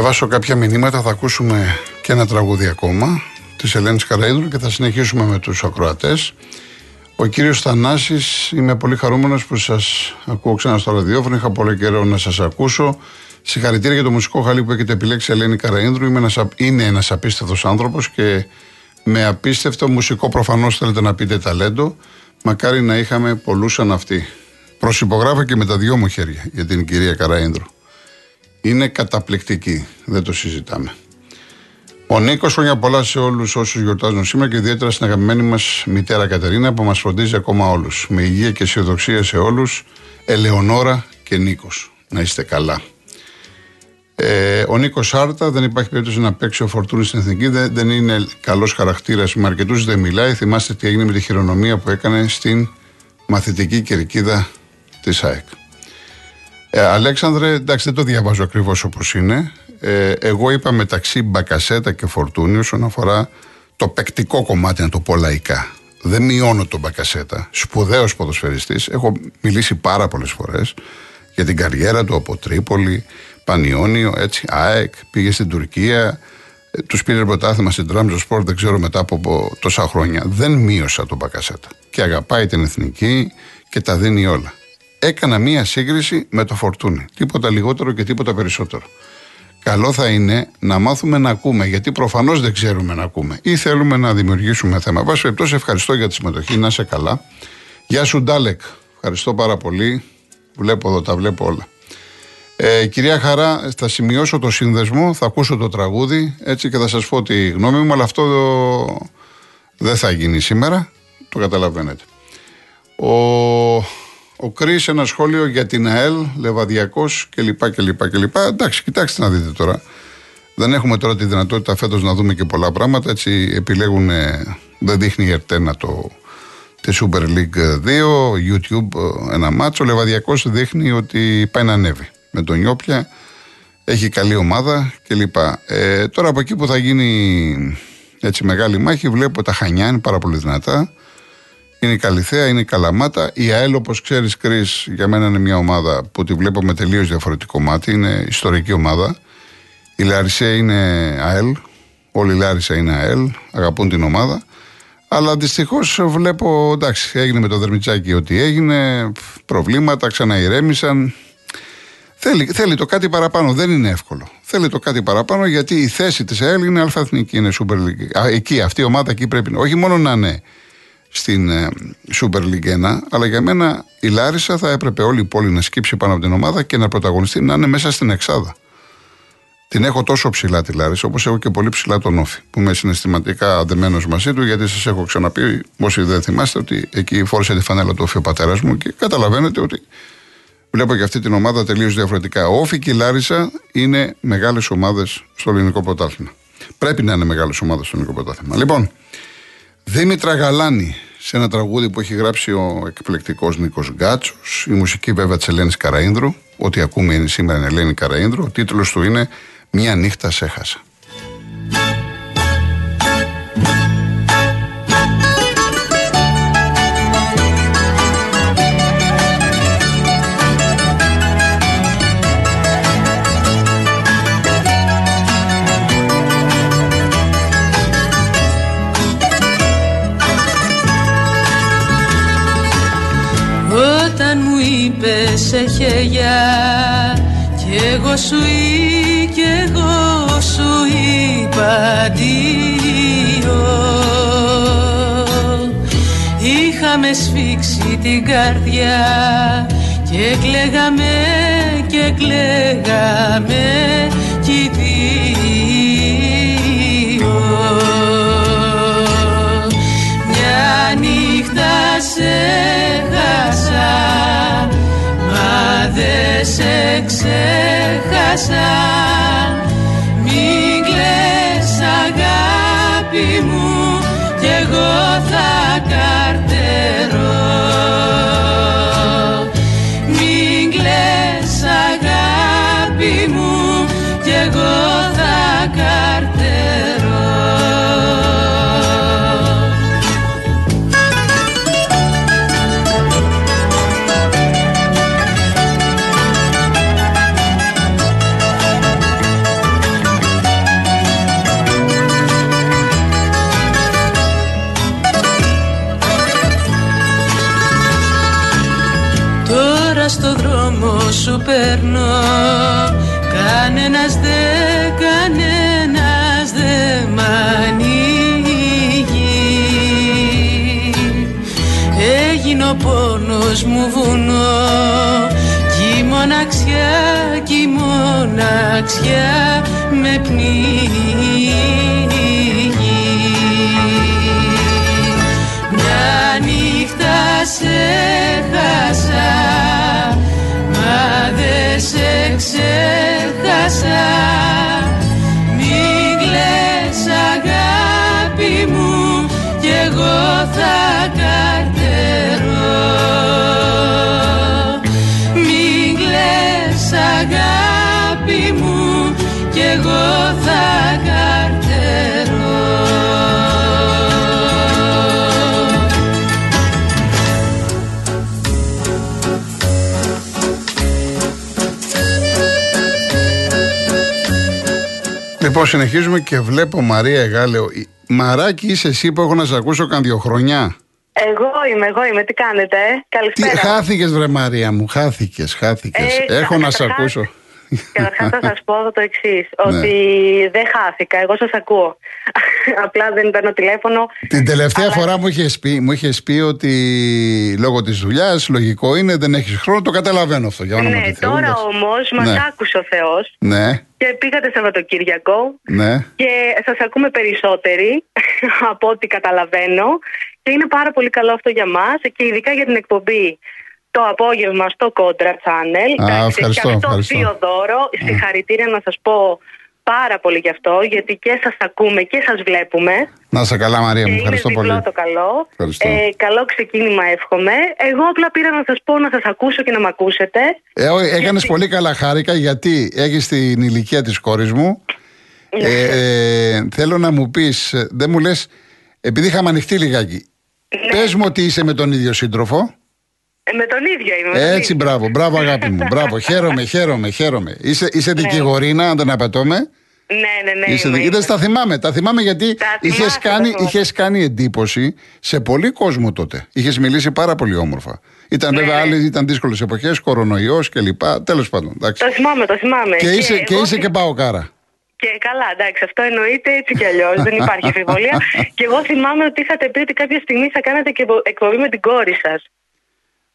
διαβάσω κάποια μηνύματα, θα ακούσουμε και ένα τραγούδι ακόμα της Ελένης Καραίδρου και θα συνεχίσουμε με τους ακροατές. Ο κύριος Θανάσης, είμαι πολύ χαρούμενος που σας ακούω ξανά στο ραδιόφωνο. Είχα πολύ καιρό να σας ακούσω. Συγχαρητήρια για το μουσικό χαλί που έχετε επιλέξει, Ελένη Καραίδρου. είναι ένας απίστευτος άνθρωπος και με απίστευτο μουσικό προφανώς θέλετε να πείτε ταλέντο. Μακάρι να είχαμε πολλούς σαν αυτή. Προσυπογράφω και με τα δυο μου χέρια για την κυρία Καραίνδρου. Είναι καταπληκτική, δεν το συζητάμε. Ο Νίκος, χρόνια πολλά σε όλους όσους γιορτάζουν σήμερα και ιδιαίτερα στην αγαπημένη μας μητέρα Κατερίνα που μας φροντίζει ακόμα όλους. Με υγεία και αισιοδοξία σε όλους, Ελεονόρα και Νίκος. Να είστε καλά. Ε, ο Νίκος Σάρτα δεν υπάρχει περίπτωση να παίξει ο Φορτούνης στην εθνική. Δεν, δεν είναι καλός χαρακτήρας. Με αρκετούς δεν μιλάει. Θυμάστε τι έγινε με τη χειρονομία που έκανε στην μαθητική κερκίδα της ΑΕΚ. Ε, Αλέξανδρε, εντάξει, δεν το διαβάζω ακριβώς όπως είναι. Ε, εγώ είπα μεταξύ Μπακασέτα και Φορτούνη όσον αφορά το παικτικό κομμάτι, να το πω λαϊκά. Δεν μειώνω τον Μπακασέτα. Σπουδαίος ποδοσφαιριστής. Έχω μιλήσει πάρα πολλές φορές για την καριέρα του από Τρίπολη, Πανιόνιο, έτσι, ΑΕΚ, πήγε στην Τουρκία, ε, τους πήρε πρωτάθλημα στην Τραμζο Σπορ, δεν ξέρω μετά από τόσα χρόνια. Δεν μείωσα τον Μπακασέτα. Και αγαπάει την εθνική και τα δίνει όλα. Έκανα μία σύγκριση με το φορτούνι. Τίποτα λιγότερο και τίποτα περισσότερο. Καλό θα είναι να μάθουμε να ακούμε, γιατί προφανώς δεν ξέρουμε να ακούμε. Ή θέλουμε να δημιουργήσουμε θέμα. Βάσει περιπτώσει, ευχαριστώ για τη συμμετοχή. Να είσαι καλά. Γεια σου, Ντάλεκ. Ευχαριστώ πάρα πολύ. Βλέπω εδώ, τα βλέπω όλα. Ε, κυρία Χαρά, θα σημειώσω το σύνδεσμο, θα ακούσω το τραγούδι έτσι και θα σας πω τη γνώμη μου, αλλά αυτό δεν θα γίνει σήμερα, το καταλαβαίνετε. Ο, ο Κρίς ένα σχόλιο για την ΑΕΛ, Λεβαδιακός κλπ. κλπ, κλπ. Εντάξει, κοιτάξτε να δείτε τώρα. Δεν έχουμε τώρα τη δυνατότητα φέτος να δούμε και πολλά πράγματα, έτσι επιλέγουν, δεν δείχνει η Ερτένα το, τη Super League 2, YouTube ένα μάτσο, ο Λεβαδιακός δείχνει ότι πάει να ανέβει με τον Νιόπια. Έχει καλή ομάδα κλπ. Ε, τώρα από εκεί που θα γίνει έτσι μεγάλη μάχη, βλέπω τα Χανιά είναι πάρα πολύ δυνατά. Είναι η Καλυθέα, είναι η Καλαμάτα. Η ΑΕΛ, όπως ξέρεις, Κρι, για μένα είναι μια ομάδα που τη βλέπω με τελείως διαφορετικό μάτι. Είναι ιστορική ομάδα. Η Λαρισαία είναι ΑΕΛ. Όλη η Λάρισα είναι ΑΕΛ. Αγαπούν την ομάδα. Αλλά δυστυχώς βλέπω, εντάξει, έγινε με το Δερμιτσάκι ό,τι έγινε. Προβλήματα, ξαναηρέμησαν. Θέλει, θέλει το κάτι παραπάνω. Δεν είναι εύκολο. Θέλει το κάτι παραπάνω γιατί η θέση της ΑΕΛ είναι αλφαθνική, είναι Super League. Α, εκεί, αυτή η ομάδα εκεί πρέπει να. Όχι μόνο να είναι στην ε, Super League 1, αλλά για μένα η Λάρισα θα έπρεπε όλη η πόλη να σκύψει πάνω από την ομάδα και να πρωταγωνιστεί να είναι μέσα στην Εξάδα. Την έχω τόσο ψηλά τη Λάρισα, όπως έχω και πολύ ψηλά τον Όφη, που είμαι συναισθηματικά δεμένο μαζί του, γιατί σας έχω ξαναπεί, όσοι δεν θυμάστε, ότι εκεί φόρησε τη φανέλα του Όφη ο πατέρας μου και καταλαβαίνετε ότι Βλέπω και αυτή την ομάδα τελείως διαφορετικά. Ο Όφη και η Λάρισα είναι μεγάλες ομάδες στο ελληνικό πρωτάθλημα. Πρέπει να είναι μεγάλες ομάδες στο ελληνικό πρωτάθλημα. Λοιπόν, Δήμητρα Γαλάνη, σε ένα τραγούδι που έχει γράψει ο εκπληκτικός Νίκος Γκάτσος, η μουσική βέβαια της Ελένης Καραίνδρου. Ό,τι ακούμε είναι σήμερα είναι Ελένη Καραίνδρου. Ο τίτλος του είναι Μια νύχτα σε σε χέρια. Κι εγώ σου ή κι εγώ σου είπα αντίο. Είχαμε σφίξει την καρδιά και κλαίγαμε ξέχασα δρόμο σου περνώ Κανένας δε, κανένας δε μ' ανοίγει. Έγινε ο πόνος μου βουνό. Κι η μοναξιά, κι η μοναξιά με πνίγει. Μια νύχτα σε Λοιπόν, συνεχίζουμε και βλέπω Μαρία Εγάλεο. Η- Μαράκι, είσαι εσύ που έχω να σε ακούσω καν δύο χρονιά. Εγώ είμαι, εγώ είμαι. Τι κάνετε, ε; Τι Καλησπέρα. χάθηκες, βρε Μαρία μου, χάθηκες, χάθηκες. Ε, έχω να σε καταρχάς- ακούσω. Καταρχάς θα σας πω το εξής: Ναι. Ότι δεν χάθηκα. Εγώ σας ακούω. Απλά δεν παίρνω τηλέφωνο. Την τελευταία Αλλά- φορά μου είχες πει, μου είχες πει ότι λόγω της δουλειάς, λογικό είναι, δεν έχεις χρόνο. Το καταλαβαίνω αυτό για όνομα ναι, του Θεού. τώρα εντάξει. όμως μας Ναι. άκουσε ο Θεός Ναι, και πήγατε Σαββατοκύριακο ναι. και σας ακούμε περισσότεροι από ό,τι καταλαβαίνω. Και είναι πάρα πολύ καλό αυτό για μας και ειδικά για την εκπομπή. Το απόγευμα στο Contra Channel. Α, Εντάξει, ευχαριστώ, και αυτό ευχαριστώ. Θεοδόρο, συγχαρητήρια να σας πω πάρα πολύ γι' αυτό, γιατί και σας ακούμε και σας βλέπουμε. Να σε καλά, Μαρία Και μου, είναι ευχαριστώ διπλό πολύ. το καλό. Ευχαριστώ. Ε, καλό ξεκίνημα εύχομαι. Εγώ απλά πήρα να σας πω να σας ακούσω και να με ακούσετε. Ε, Έκανες πολύ καλά, χάρηκα, γιατί έχεις την ηλικία της κόρης μου. Ναι. Ε, ε, θέλω να μου πεις, δεν μου λες, επειδή είχαμε ανοιχτεί λιγάκι. Ναι. Πες μου ότι είσαι με τον ίδιο σύντροφο. Ε, με τον ίδιο είμαι. με τον Έτσι, ίδιο. μπράβο, μπράβο, αγάπη μου. Μπράβο, χαίρομαι, χαίρομαι, χαίρομαι. Είσαι, είσαι δικηγορίνα, αν δεν απατώμε. Ναι, ναι, ναι. Είσαι είμαι, δικη- είμαι. τα θυμάμαι, τα θυμάμαι γιατί Τα είχες θυμάσαι, τα κάνει, θυμάσαι. είχες κάνει εντύπωση σε πολύ κόσμο τότε. Είχες μιλήσει πάρα πολύ όμορφα. Ήταν Ναι, βέβαια ναι. άλλες, ήταν δύσκολες εποχές, κορονοϊός κλπ. Τέλος πάντων, εντάξει. Το θυμάμαι, το θυμάμαι. Και είσαι, και εγώ είσαι και πάω κάρα. Και καλά, εντάξει, αυτό εννοείται έτσι κι αλλιώς. δεν υπάρχει αμφιβολία. και εγώ θυμάμαι ότι είχατε πει ότι κάποια στιγμή θα κάνετε και εκπομπή με την κόρη σας.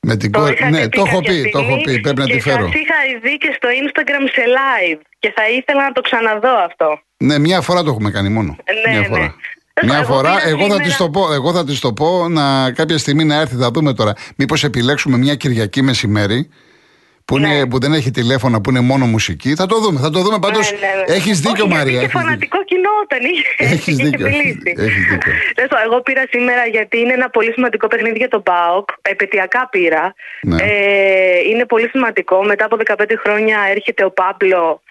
Με την κόρη. είχατε Ναι, το έχω κάποια πει, το έχω στιγμή πει. Πρέπει να και τη φέρω. Σας είχα δει και στο Instagram σε live και θα ήθελα να το ξαναδώ αυτό. Ναι, μια φορά το έχουμε κάνει μόνο. Ναι, μια ναι. φορά. Ε, Μια εγώ φορά, πήρα εγώ θα σήμερα- της το πω, εγώ θα της το πω να κάποια στιγμή να έρθει, θα δούμε τώρα. Μήπως επιλέξουμε μια Κυριακή μεσημέρι που, είναι, Ναι. που δεν έχει τηλέφωνα, που είναι μόνο μουσική. Θα το δούμε, θα το δούμε. Πάντως Ναι, ναι, ναι. έχεις δίκιο, Όχι, Μαρία. Γιατί έχεις και δίκιο. φανατικό κοινό όταν είχε. Έχεις είχε δίκιο, μιλήσει. έχεις δίκιο. Τέλος πάντων, Εγώ πήρα σήμερα γιατί είναι ένα πολύ σημαντικό παιχνίδι για τον ΠΑΟΚ. Επαιτειακά πήρα. Ναι. Ε, είναι πολύ σημαντικό. Μετά από 15 χρόνια έρχεται ο Παύλο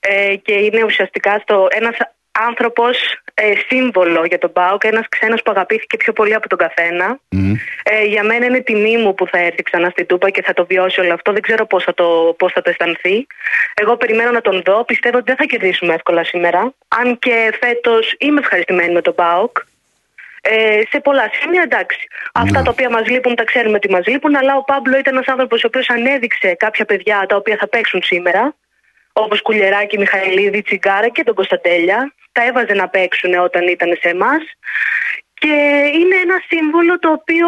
ε, και είναι ουσιαστικά στο, ένας άνθρωπος ε, σύμβολο για τον ΠΑΟΚ, ένας ξένος που αγαπήθηκε πιο πολύ από τον καθένα. Μμ. Ε, για μένα είναι τιμή μου που θα έρθει ξανά στην Τούπα και θα το βιώσει όλο αυτό. Δεν ξέρω πώς θα, το, πώς θα το αισθανθεί. Εγώ περιμένω να τον δω. Πιστεύω ότι δεν θα κερδίσουμε εύκολα σήμερα. Αν και φέτος είμαι ευχαριστημένη με τον Πάοκ. Ε, σε πολλά σημεία εντάξει. Αυτά τα οποία μας λείπουν τα ξέρουμε ότι μας λείπουν. Αλλά ο Πάμπλο ήταν ένας άνθρωπος ο οποίος ανέδειξε κάποια παιδιά τα οποία θα παίξουν σήμερα. Όπως Κουλιεράκη, Μιχαηλίδη, Τσιγκάρα και τον Κωνσταντέλια. Τα έβαζε να παίξουν όταν ήταν σε εμάς. Και είναι ένα σύμβολο το οποίο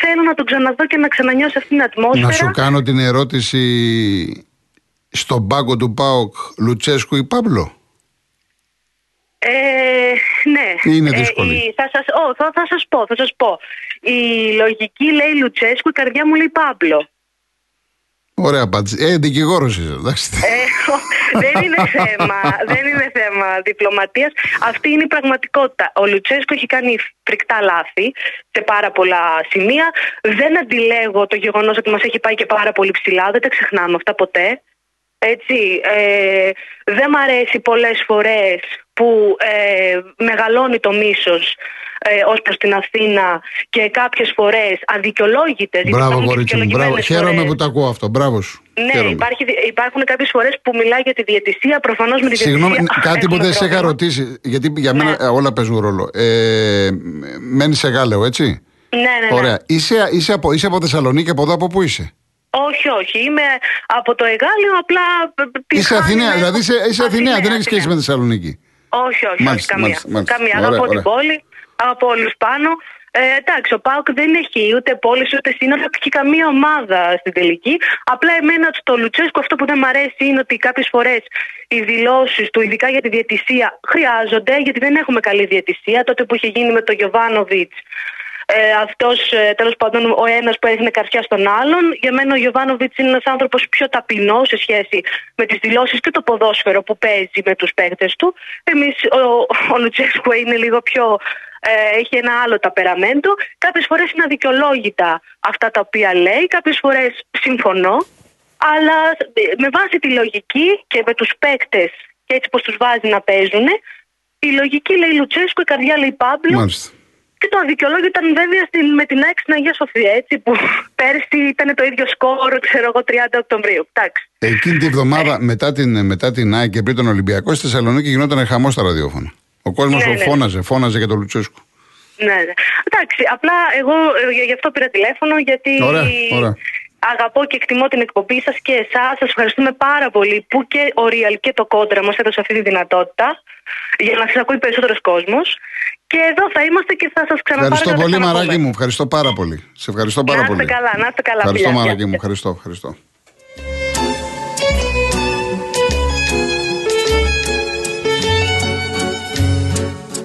θέλω να τον ξαναδώ και να ξανανιώσω αυτήν την ατμόσφαιρα. Να σου κάνω την ερώτηση στον πάγκο του ΠΑΟΚ Λουτσέσκου ή Παύλο; Ε, ναι. Είναι Ε, δύσκολη. η- θα, σας, ό, θα, θα σας πω, θα σας πω. Η λογική λέει Λουτσέσκου, η καρδιά μου λέει Πάμπλο. Ωραία απάντηση. Ε, δικηγόρος είσαι, εντάξει. Ε, δεν είναι θέμα, δεν είναι θέμα διπλωματίας. Αυτή είναι η πραγματικότητα. Ο Λουτσέσκο έχει κάνει φρικτά λάθη σε πάρα πολλά σημεία. Δεν αντιλέγω το γεγονός ότι μας έχει πάει και πάρα πολύ ψηλά. Δεν τα ξεχνάμε αυτά ποτέ. Έτσι, ε, δεν μ' αρέσει πολλές φορές που ε, μεγαλώνει το μίσος ε, ως προς την Αθήνα και κάποιες φορές αδικαιολόγητες. γιατί Μπράβο, υπάρχουν και κορίτσι μου. Μπράβο. δικαιολογημένες Χαίρομαι φορές. που το ακούω αυτό. Μπράβο σου. Ναι, Χαίρομαι. υπάρχει, υπάρχουν κάποιες φορές που μιλάει για τη διαιτησία. Προφανώς με τη Συγγνώμη, διαιτησία. κάτι που έχουμε δεν σε είχα πρόβλημα. ρωτήσει. Γιατί για μένα Ναι. ε, όλα παίζουν ρόλο. Ε, Μένεις σε Γάλεο, έτσι; Ναι, ναι, ναι. Ωραία. Είσαι, είσαι, από, είσαι από Θεσσαλονίκη, από εδώ από πού είσαι; Όχι, όχι. Είμαι από το Εγάλιο, απλά. τη Είσαι Χάνη Αθηναία, να δηλαδή έχω- είσαι, είσαι Αθηναία, δεν έχεις Αθηναία. σχέση με Θεσσαλονίκη. Όχι, όχι, όχι Μάλιστα, καμία. μάλιστα, μάλιστα. Καμία. Ωραία, Αγαπώ ωραία. την πόλη, αγαπώ όλους πάνω. Ε, εντάξει, ο Πάουκ δεν έχει ούτε πόλη ούτε σύνορα και καμία ομάδα στην τελική. Απλά εμένα στο Λουτσέσκου αυτό που δεν μ' αρέσει είναι ότι κάποιες φορές οι δηλώσεις του, ειδικά για τη διαιτησία, χρειάζονται γιατί δεν έχουμε καλή διαιτησία. Τότε που είχε γίνει με τον Γιωβάνοβιτς, ε, αυτός τέλος πάντων ο ένας που έδινε καρφιά στον άλλον. Για μένα ο Γιωβάνοβιτς είναι ένας άνθρωπος πιο ταπεινός σε σχέση με τις δηλώσεις και το ποδόσφαιρο που παίζει με τους παίκτες του. Εμείς, ο, ο Λουτσέσκου είναι λίγο πιο. Ε, έχει ένα άλλο ταπεραμέντο. Κάποιες φορές είναι αδικαιολόγητα αυτά τα οποία λέει, κάποιες φορές συμφωνώ. Αλλά ε, με βάση τη λογική και με τους παίκτες και έτσι πως τους βάζει να παίζουν, η λογική λέει Λουτσέσκου, η καρδιά λέει Πάμπλο. Μάλιστα. Και το αδικαιολόγιο ήταν βέβαια στην, με την ΑΕΚ στην Αγία Σοφία, έτσι, που πέρσι ήταν το ίδιο σκόρ, ξέρω εγώ, 30 Οκτωβρίου. Εντάξει. Εκείνη τη βδομάδα μετά την, μετά την ΑΕΚ και πριν τον Ολυμπιακό στη Θεσσαλονίκη γινόταν χαμό στα ραδιόφωνα. Ο κόσμος Ναι, ναι. φώναζε, φώναζε για τον Λουτσέσκου. Ναι, ναι. Εντάξει, απλά εγώ ε, γι' αυτό πήρα τηλέφωνο, γιατί Ωραία, ωραία. αγαπώ και εκτιμώ την εκπομπή σας και εσάς. Σας ευχαριστούμε πάρα πολύ που και ο Real και το Κόντρα μας έδωσε αυτή τη δυνατότητα για να σας ακούει περισσότερος κόσμος. Και εδώ θα είμαστε και θα σας ξαναπάρω. Ευχαριστώ να τα πολύ, ξαναπούμε. μαράκι μου. Ευχαριστώ πάρα πολύ. Σε ευχαριστώ πάρα Να είστε πολύ. καλά, να είστε καλά, Ευχαριστώ, φιλιά, μαράκι γεια. μου. Ευχαριστώ, ευχαριστώ.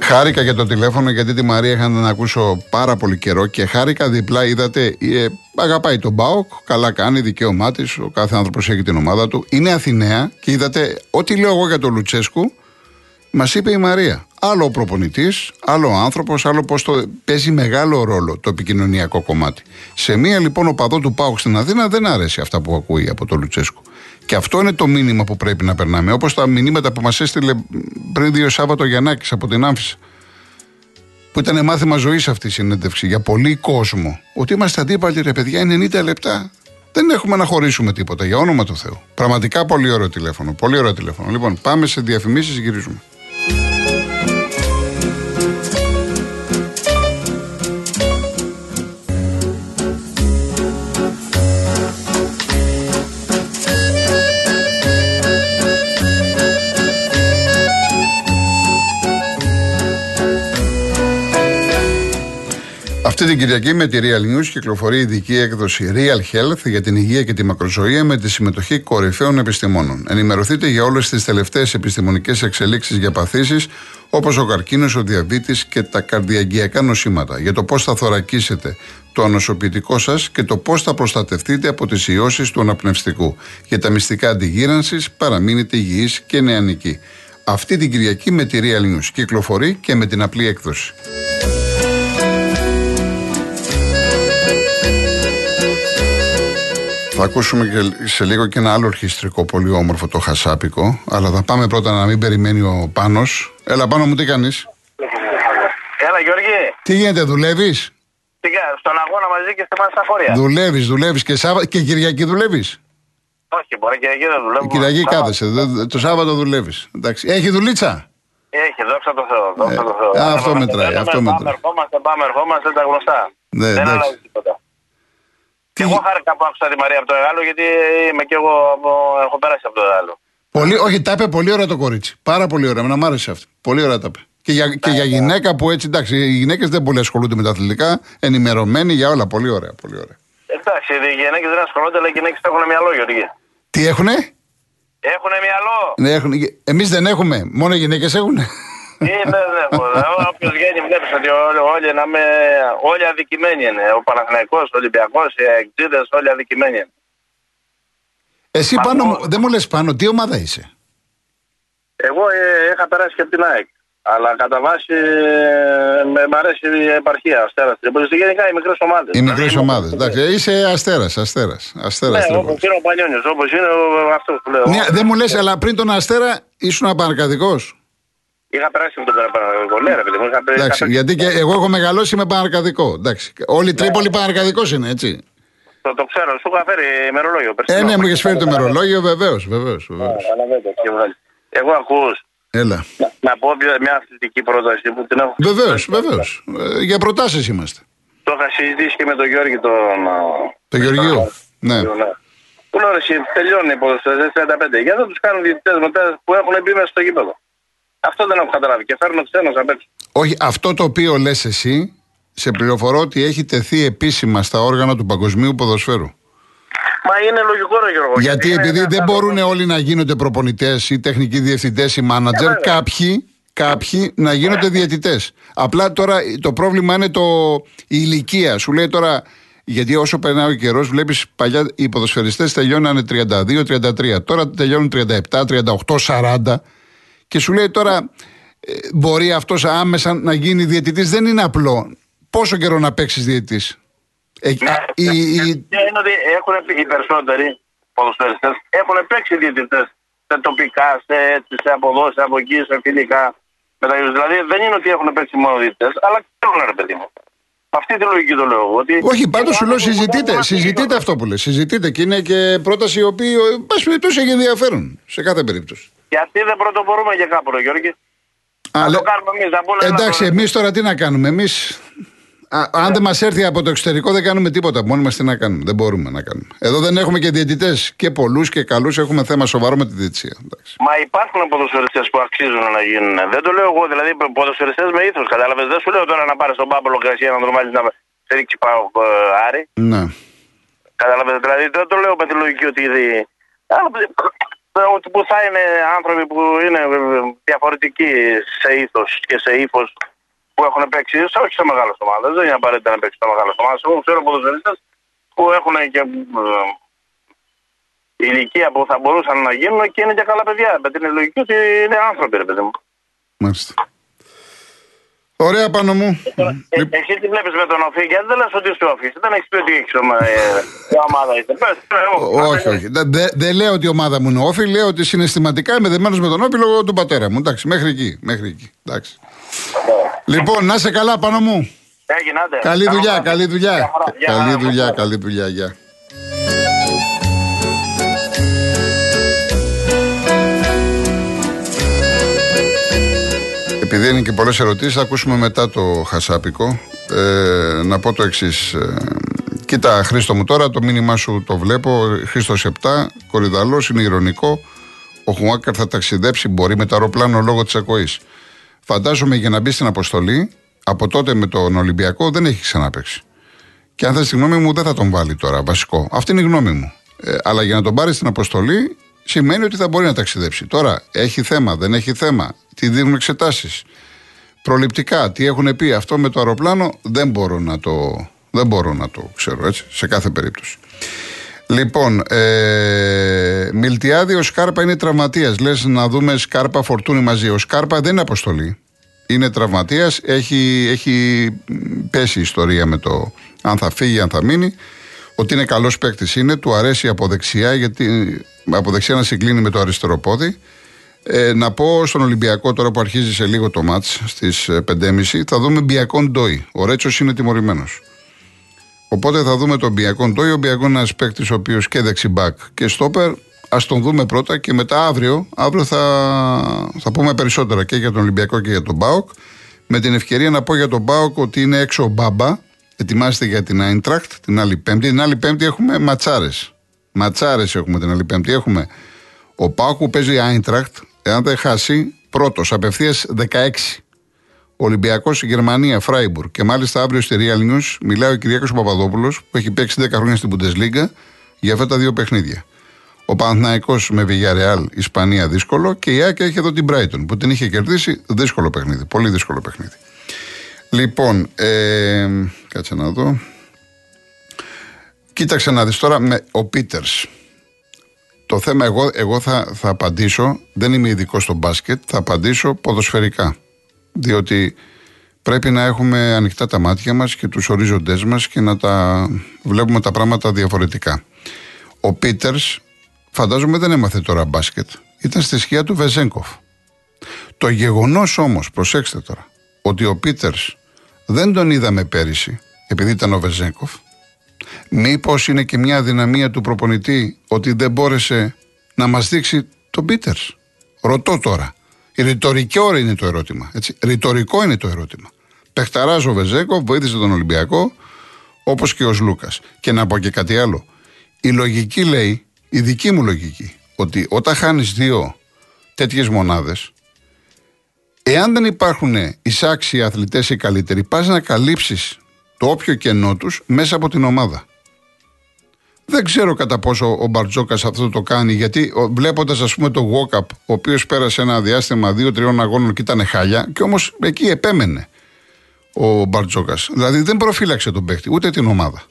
Χάρηκα για το τηλέφωνο γιατί τη Μαρία είχα να την ακούσω πάρα πολύ καιρό και χάρηκα διπλά. Είδατε, ε, αγαπάει τον Μπάοκ, καλά κάνει, δικαίωμά της. Ο κάθε άνθρωπος έχει την ομάδα του. Είναι Αθηναία και είδατε, ό,τι λέω εγώ για τον Λουτσέσκου, Μας είπε η Μαρία. Άλλο ο προπονητής, άλλο ο άνθρωπος, άλλο πώς το παίζει μεγάλο ρόλο το επικοινωνιακό κομμάτι. Σε μία λοιπόν οπαδό του Πάουκ στην Αθήνα δεν αρέσει αυτά που ακούει από τον Λουτσέσκου. Και αυτό είναι το μήνυμα που πρέπει να περνάμε. Όπως τα μηνύματα που μας έστειλε πριν δύο Σάββατο ο Γιαννάκης από την Άμφισα. Που ήταν μάθημα ζωής αυτή η συνέντευξη για πολύ κόσμο. Ότι είμαστε αντίπαλοι, ρε παιδιά, 90 λεπτά. Δεν έχουμε να χωρίσουμε τίποτα, για όνομα του Θεού. Πραγματικά πολύ ωραίο τηλέφωνο. Πολύ ωραίο τηλέφωνο. Λοιπόν, πάμε σε διαφημίσεις, γυρίζουμε. Αυτή την Κυριακή με τη Real News κυκλοφορεί η ειδική έκδοση Real Health για την υγεία και τη μακροζωία με τη συμμετοχή κορυφαίων επιστημόνων. Ενημερωθείτε για όλες τις τελευταίες επιστημονικές εξελίξεις για παθήσεις όπως ο καρκίνος, ο διαβήτης και τα καρδιαγγειακά νοσήματα. Για το πώς θα θωρακίσετε το ανοσοποιητικό σας και το πώς θα προστατευτείτε από τις ιώσεις του αναπνευστικού. Για τα μυστικά αντιγύρανσης παραμείνετε υγιείς και νεανικοί. Αυτή την Κυριακή με τη Real News κυκλοφορεί και με την απλή έκδοση. Θα ακούσουμε και σε λίγο και ένα άλλο ορχιστρικό πολύ όμορφο το χασάπικο. Αλλά θα πάμε πρώτα να μην περιμένει ο Πάνος. Έλα πάνω μου τι κάνεις; Έλα Γιώργη, Τι γίνεται, δουλεύεις; τι κα- στον αγώνα μαζί και στη μασταφορία. Δουλεύεις, δουλεύεις και, Σάββα... και Κυριακή δουλεύεις; Όχι, μπορεί και εκεί δεν δουλεύω. Κυριακή Σάββατο. κάθεσαι. δε- Το Σάββατο δουλεύεις. Έχει δουλίτσα; Έχει, δόξα τω Θεώ. Δόξα τω Θεώ. α, Αν αυτό δεν μετράει, ανεβαίνουμε, αυτό πάμε, μετράει. ερχόμαστε, πάμε, ερχόμαστε, τα γνωστά. Ναι, δεν εντάξει. αλλάζει τίποτα. Τι- Και εγώ χάρηκα που άκουσα τη Μαρία από το Εγάλο, γιατί είμαι και εγώ από, έχω περάσει από το Εγάλο. Πολύ, όχι, τα είπε πολύ ωραία το κορίτσι. Πάρα πολύ ωραία. Εμένα μ' άρεσε αυτό. Πολύ ωραία τα είπε. Και για, και για γυναίκα που έτσι, εντάξει, οι γυναίκες δεν πολύ ασχολούνται με τα αθλητικά, ενημερωμένοι για όλα. Πολύ ωραία, πολύ ωραία. Εντάξει, οι γυναίκες δεν ασχολούνται, αλλά οι γυναίκες έχουν μυαλό, Γιώργη. Τι έχουνε; Έχουν μυαλό. Ναι, έχουν, εμείς δεν έχουμε. Μόνο οι γυναίκες έχουνε. Ή δεν έχουν. Όποιος βγαίνει, βλέπει ότι όλοι, όλοι, να με, όλοι αδικημένοι είναι. Ο Παναθηναϊκός, ο Ολυμπιακός, οι Αεξίδε, όλοι αδικημένοι είναι. Εσύ Μα πάνω, εγώ- μου- δεν μου λες πάνω, τι ομάδα είσαι; Εγώ ε, είχα περάσει και από την ΑΕΚ. Αλλά κατά βάση ε, με, μ' αρέσει η επαρχία, αστέρας Τρίπολη. Γενικά οι μικρές ομάδες. Οι μικρές ομάδες. Εντάξει, είσαι αστέρας, αστέρας. Αστέρας Ναι, όπως Τρίπολης. είναι ο Πανιόνιο, όπως είναι αυτός που λέω. Ναι, δεν μου λες, αλλά πριν τον Αστέρα ήσουν απαναρκαδικός. Είχα περάσει με τον Παναγιώτο. Ναι, ρε παιδί μου. Είχα, είχα Εντάξει, περάσει- γιατί και εγώ έχω μεγαλώσει με παναρκαδικό. Εντάξει. Όλη η Τρίπολη παναρκαδικός είναι, έτσι. Το, το ξέρω, σου είχα φέρει ημερολόγιο. Ε, περσινό. ναι, μου έχεις φέρει το μερολόγιο, βεβαίως, βεβαίως. βεβαίως. Καταλαβαίνετε, και βγάλει. Εγώ ακούς Έλα. να- να πω μια- μια αθλητική πρόταση που την έχω. Βεβαίως, βεβαίως. Ε, Για προτάσεις είμαστε. Το είχα συζητήσει και με τον Γιώργη τον. Το Γεωργίου. Ναι. Που λέω εσύ, τελειώνει οι ποδοσφαιριστές 35. Γιατί δεν τους κάνουν διαιτητές μετά που έχουν μπει μέσα στο γήπεδο. Αυτό δεν έχω καταλάβει και φέρνω ξένος απ' έξω. Όχι, αυτό το οποίο λες εσύ, σε πληροφορώ ότι έχει τεθεί επίσημα στα όργανα του παγκοσμίου ποδοσφαίρου. Μα είναι λογικό ρε Γιώργο. Γιατί είναι επειδή ένα δεν άτομο- μπορούν όλοι να γίνονται προπονητές ή τεχνικοί διευθυντές ή μάνατζερ, Ε, βέβαια. κάποιοι, κάποιοι να γίνονται διαιτητές. Απλά τώρα το πρόβλημα είναι το, η ηλικία. Σου λέει τώρα, γιατί όσο περνάει ο καιρός, βλέπεις παλιά οι ποδοσφαιριστές τελειώνανε 32-33. Τώρα τελειώνουν 37, 38, 40. Και σου λέει τώρα, ε, μπορεί αυτός άμεσα να γίνει διαιτητής. Δεν είναι απλό. Πόσο καιρό να παίξεις διαιτητής; Ε, Ναι, α, η- η- Και είναι ότι έχουν πει οι περισσότεροι ποδοσφαιριστές έχουν παίξει διαιτητές σε τοπικά, σε, έτσι, σε αποδόσεις, από εκεί, σε φιλικά. μεταγραφές. Δηλαδή δεν είναι ότι έχουν παίξει μόνο διαιτητές, αλλά ξέρουν ρε παιδί μου. Αυτή τη λογική το λέω εγώ. Ότι Όχι, πάντως σου λέω άνθρωποι που συζητείτε, έχουν συζητείτε αφήσει αυτό που λες. Συζητείτε και είναι και πρόταση η οποία, εν πάση περιπτώσει, έχει ενδιαφέρον σε κάθε περίπτωση. Γιατί δεν πρωτοπορούμε για κάπου, ρε Γιώργη. Α, Να λέ- το κάνουμε εμείς, να πούνε Εντάξει, ένα- εμείς τώρα τι να κάνουμε. Εμεί, αν δεν μας έρθει από το εξωτερικό, δεν κάνουμε τίποτα. Μόνοι μας τι να κάνουμε. Δεν μπορούμε να κάνουμε. Εδώ δεν έχουμε και διαιτητές και πολλούς και καλούς. Έχουμε θέμα σοβαρό με τη διαιτησία. Εντάξει. Μα υπάρχουν ποδοσφαιριστές που αξίζουν να γίνουν. Δεν το λέω εγώ, δηλαδή ποδοσφαιριστές με ήθος, κατάλαβες. Δεν σου λέω τώρα να πάρεις τον Πάπολο Γκαρσία να τον βάλεις να σε ρίξει πάω ε, Άρη. Ναι. Κατάλαβες, δηλαδή δεν το λέω με τη λογική ότι ήδη... Α, ε, ότι που θα είναι άνθρωποι που είναι ε, διαφορετικοί σε ήθος και σε ύφος που έχουν παίξει, σε- όχι σε μεγάλες ομάδες, δεν είναι απαραίτητα να παίξει σε μεγάλες ομάδες. Εγώ ξέρω ποδοσφαιριστές που έχουν και ε, ηλικία που θα μπορούσαν να γίνουν και είναι και καλά παιδιά. Με την λογική ότι είναι άνθρωποι, ρε παιδί μου. Μάλιστα. Ωραία πάνω μου. Ε, εσύ τι βλέπεις με τον Οφή, γιατί δεν λες ότι είσαι Οφής; Δεν έχεις πει ότι έχεις ομάδα είσαι. Πες, ε, εγώ. Όχι, όχι. Δεν δε, δεν λέω ότι η ομάδα μου είναι όφη, λέω ότι συναισθηματικά είμαι δεμένος με τον όφη λόγω του πατέρα μου. Εντάξει, μέχρι εκεί. Μέχρι εκεί. Εντάξει. Λοιπόν, να σε καλά πάνω μου. Έγινε, άντε. Καλή Καλό δουλειά, βράδυ. καλή δουλειά. Γεια χαρά, γεια Καλή χαρά. δουλειά, καλή δουλειά, γεια. Επειδή είναι και πολλές ερωτήσεις, θα ακούσουμε μετά το χασάπικο. Ε, να πω το εξής. κοίτα, Χρήστο μου, τώρα το μήνυμά σου το βλέπω. Χρήστος 7, Κορυδαλός, είναι ηρωνικό. Ο Χουάκαρ θα ταξιδέψει, μπορεί με το αεροπλάνο λόγω της ακοής. Φαντάζομαι για να μπει στην αποστολή, από τότε με τον Ολυμπιακό δεν έχει ξαναπέξει. Και αν θες τη γνώμη μου, δεν θα τον βάλει τώρα βασικό. Αυτή είναι η γνώμη μου. Ε, αλλά για να τον πάρει στην αποστολή, σημαίνει ότι θα μπορεί να ταξιδέψει. Τώρα, έχει θέμα, δεν έχει θέμα, τι δίνουν εξετάσεις. Προληπτικά, τι έχουν πει αυτό με το αεροπλάνο, δεν μπορώ να το, δεν μπορώ να το ξέρω έτσι, σε κάθε περίπτωση. Λοιπόν, ε, Μιλτιάδη, ο Σκάρπα είναι τραυματίας. Λες να δούμε Σκάρπα φορτούνη μαζί. Ο Σκάρπα δεν είναι αποστολή. Είναι τραυματίας. Έχει, έχει πέσει η ιστορία με το αν θα φύγει, αν θα μείνει. Ότι είναι καλός παίκτης είναι. Του αρέσει από δεξιά, γιατί από δεξιά να συγκλίνει με το αριστερό πόδι. Ε, να πω στον Ολυμπιακό τώρα που αρχίζει σε λίγο το μάτς στις ε, 5.30 θα δούμε Μπιακόν Ντόι. Ο Ρέτσος είναι τιμωρημένος. Οπότε θα δούμε τον Μπιακόν Ντόι. Ο Μπιακόν είναι ένας παίκτης ο οποίος και δεξιμπάκ και στόπερ. Α τον δούμε πρώτα και μετά αύριο, αύριο θα, θα πούμε περισσότερα και για τον Ολυμπιακό και για τον Μπάουκ. Με την ευκαιρία να πω για τον Μπάουκ ότι είναι έξω ο Μπάμπα. Ετοιμάζεται για την Άιντρακτ την άλλη Πέμπτη. Την άλλη Πέμπτη έχουμε ματσάρες. Ματσάρες έχουμε την άλλη Πέμπτη. Έχουμε ο Πάουκ που παίζει Άιντρακτ. Εάν δεν χάσει, πρώτος απευθείας 16. Ολυμπιακός Γερμανία, Φράιμπουργκ. Και μάλιστα αύριο στη Real News μιλάει ο Κυριάκος Παπαδόπουλος που έχει παίξει 10 χρόνια στην Bundesliga για αυτά τα δύο παιχνίδια. Ο Παναθηναϊκός με Villarreal, Ισπανία δύσκολο και η Άκη έχει εδώ την Brighton που την είχε κερδίσει δύσκολο παιχνίδι. Πολύ δύσκολο παιχνίδι. Λοιπόν, ε, κάτσε να δω. Κοίταξε να δεις τώρα με ο Πίτερς. Το θέμα εγώ, εγώ θα, θα απαντήσω, δεν είμαι ειδικό στο μπάσκετ, θα απαντήσω ποδοσφαιρικά. Διότι πρέπει να έχουμε ανοιχτά τα μάτια μας και τους ορίζοντές μας και να τα βλέπουμε τα πράγματα διαφορετικά. Ο Πίτερς φαντάζομαι δεν έμαθε τώρα μπάσκετ. Ήταν στη σκιά του Βεζέγκοφ. Το γεγονός όμως, προσέξτε τώρα, ότι ο Πίτερς δεν τον είδαμε πέρυσι επειδή ήταν ο Βεζέγκοφ Μήπως είναι και μια αδυναμία του προπονητή ότι δεν μπόρεσε να μας δείξει τον Πίτερς. Ρωτώ τώρα. Η ρητορικό είναι το ερώτημα. Έτσι. Ρητορικό είναι το ερώτημα. Πεχταράς ο Βεζέγκοφ βοήθησε τον Ολυμπιακό όπως και ο Λούκας. Και να πω και κάτι άλλο. Η λογική λέει, η δική μου λογική, ότι όταν χάνεις δύο τέτοιες μονάδες, εάν δεν υπάρχουν εισάξιοι αθλητές ή καλύτεροι, πας να καλύψεις το όποιο κενό τους μέσα από την ομάδα. Δεν ξέρω κατά πόσο ο Μπαρτζόκας αυτό το κάνει, γιατί βλέποντας, ας πούμε, το Walkup, ο οποίος πέρασε ένα διάστημα δύο-τριών αγώνων και ήταν χάλια, και όμως εκεί επέμενε ο Μπαρτζόκας. Δηλαδή δεν προφύλαξε τον παίχτη, ούτε την ομάδα.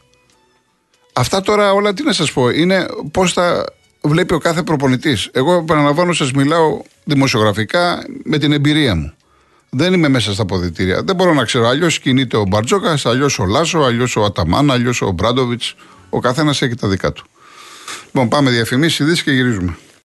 Αυτά τώρα όλα τι να σας πω, είναι πώς τα βλέπει ο κάθε προπονητής. Εγώ επαναλαμβάνω, σας μιλάω δημοσιογραφικά με την εμπειρία μου. Δεν είμαι μέσα στα ποδητήρια. Δεν μπορώ να ξέρω. Αλλιώς κινείται ο Μπαρτζόκας, αλλιώς ο Λάσο, αλλιώς ο Αταμάν, αλλιώς ο Μπράντοβιτ. Ο καθένας έχει τα δικά του. Λοιπόν, πάμε διαφημίσεις, ειδήσεις και γυρίζουμε.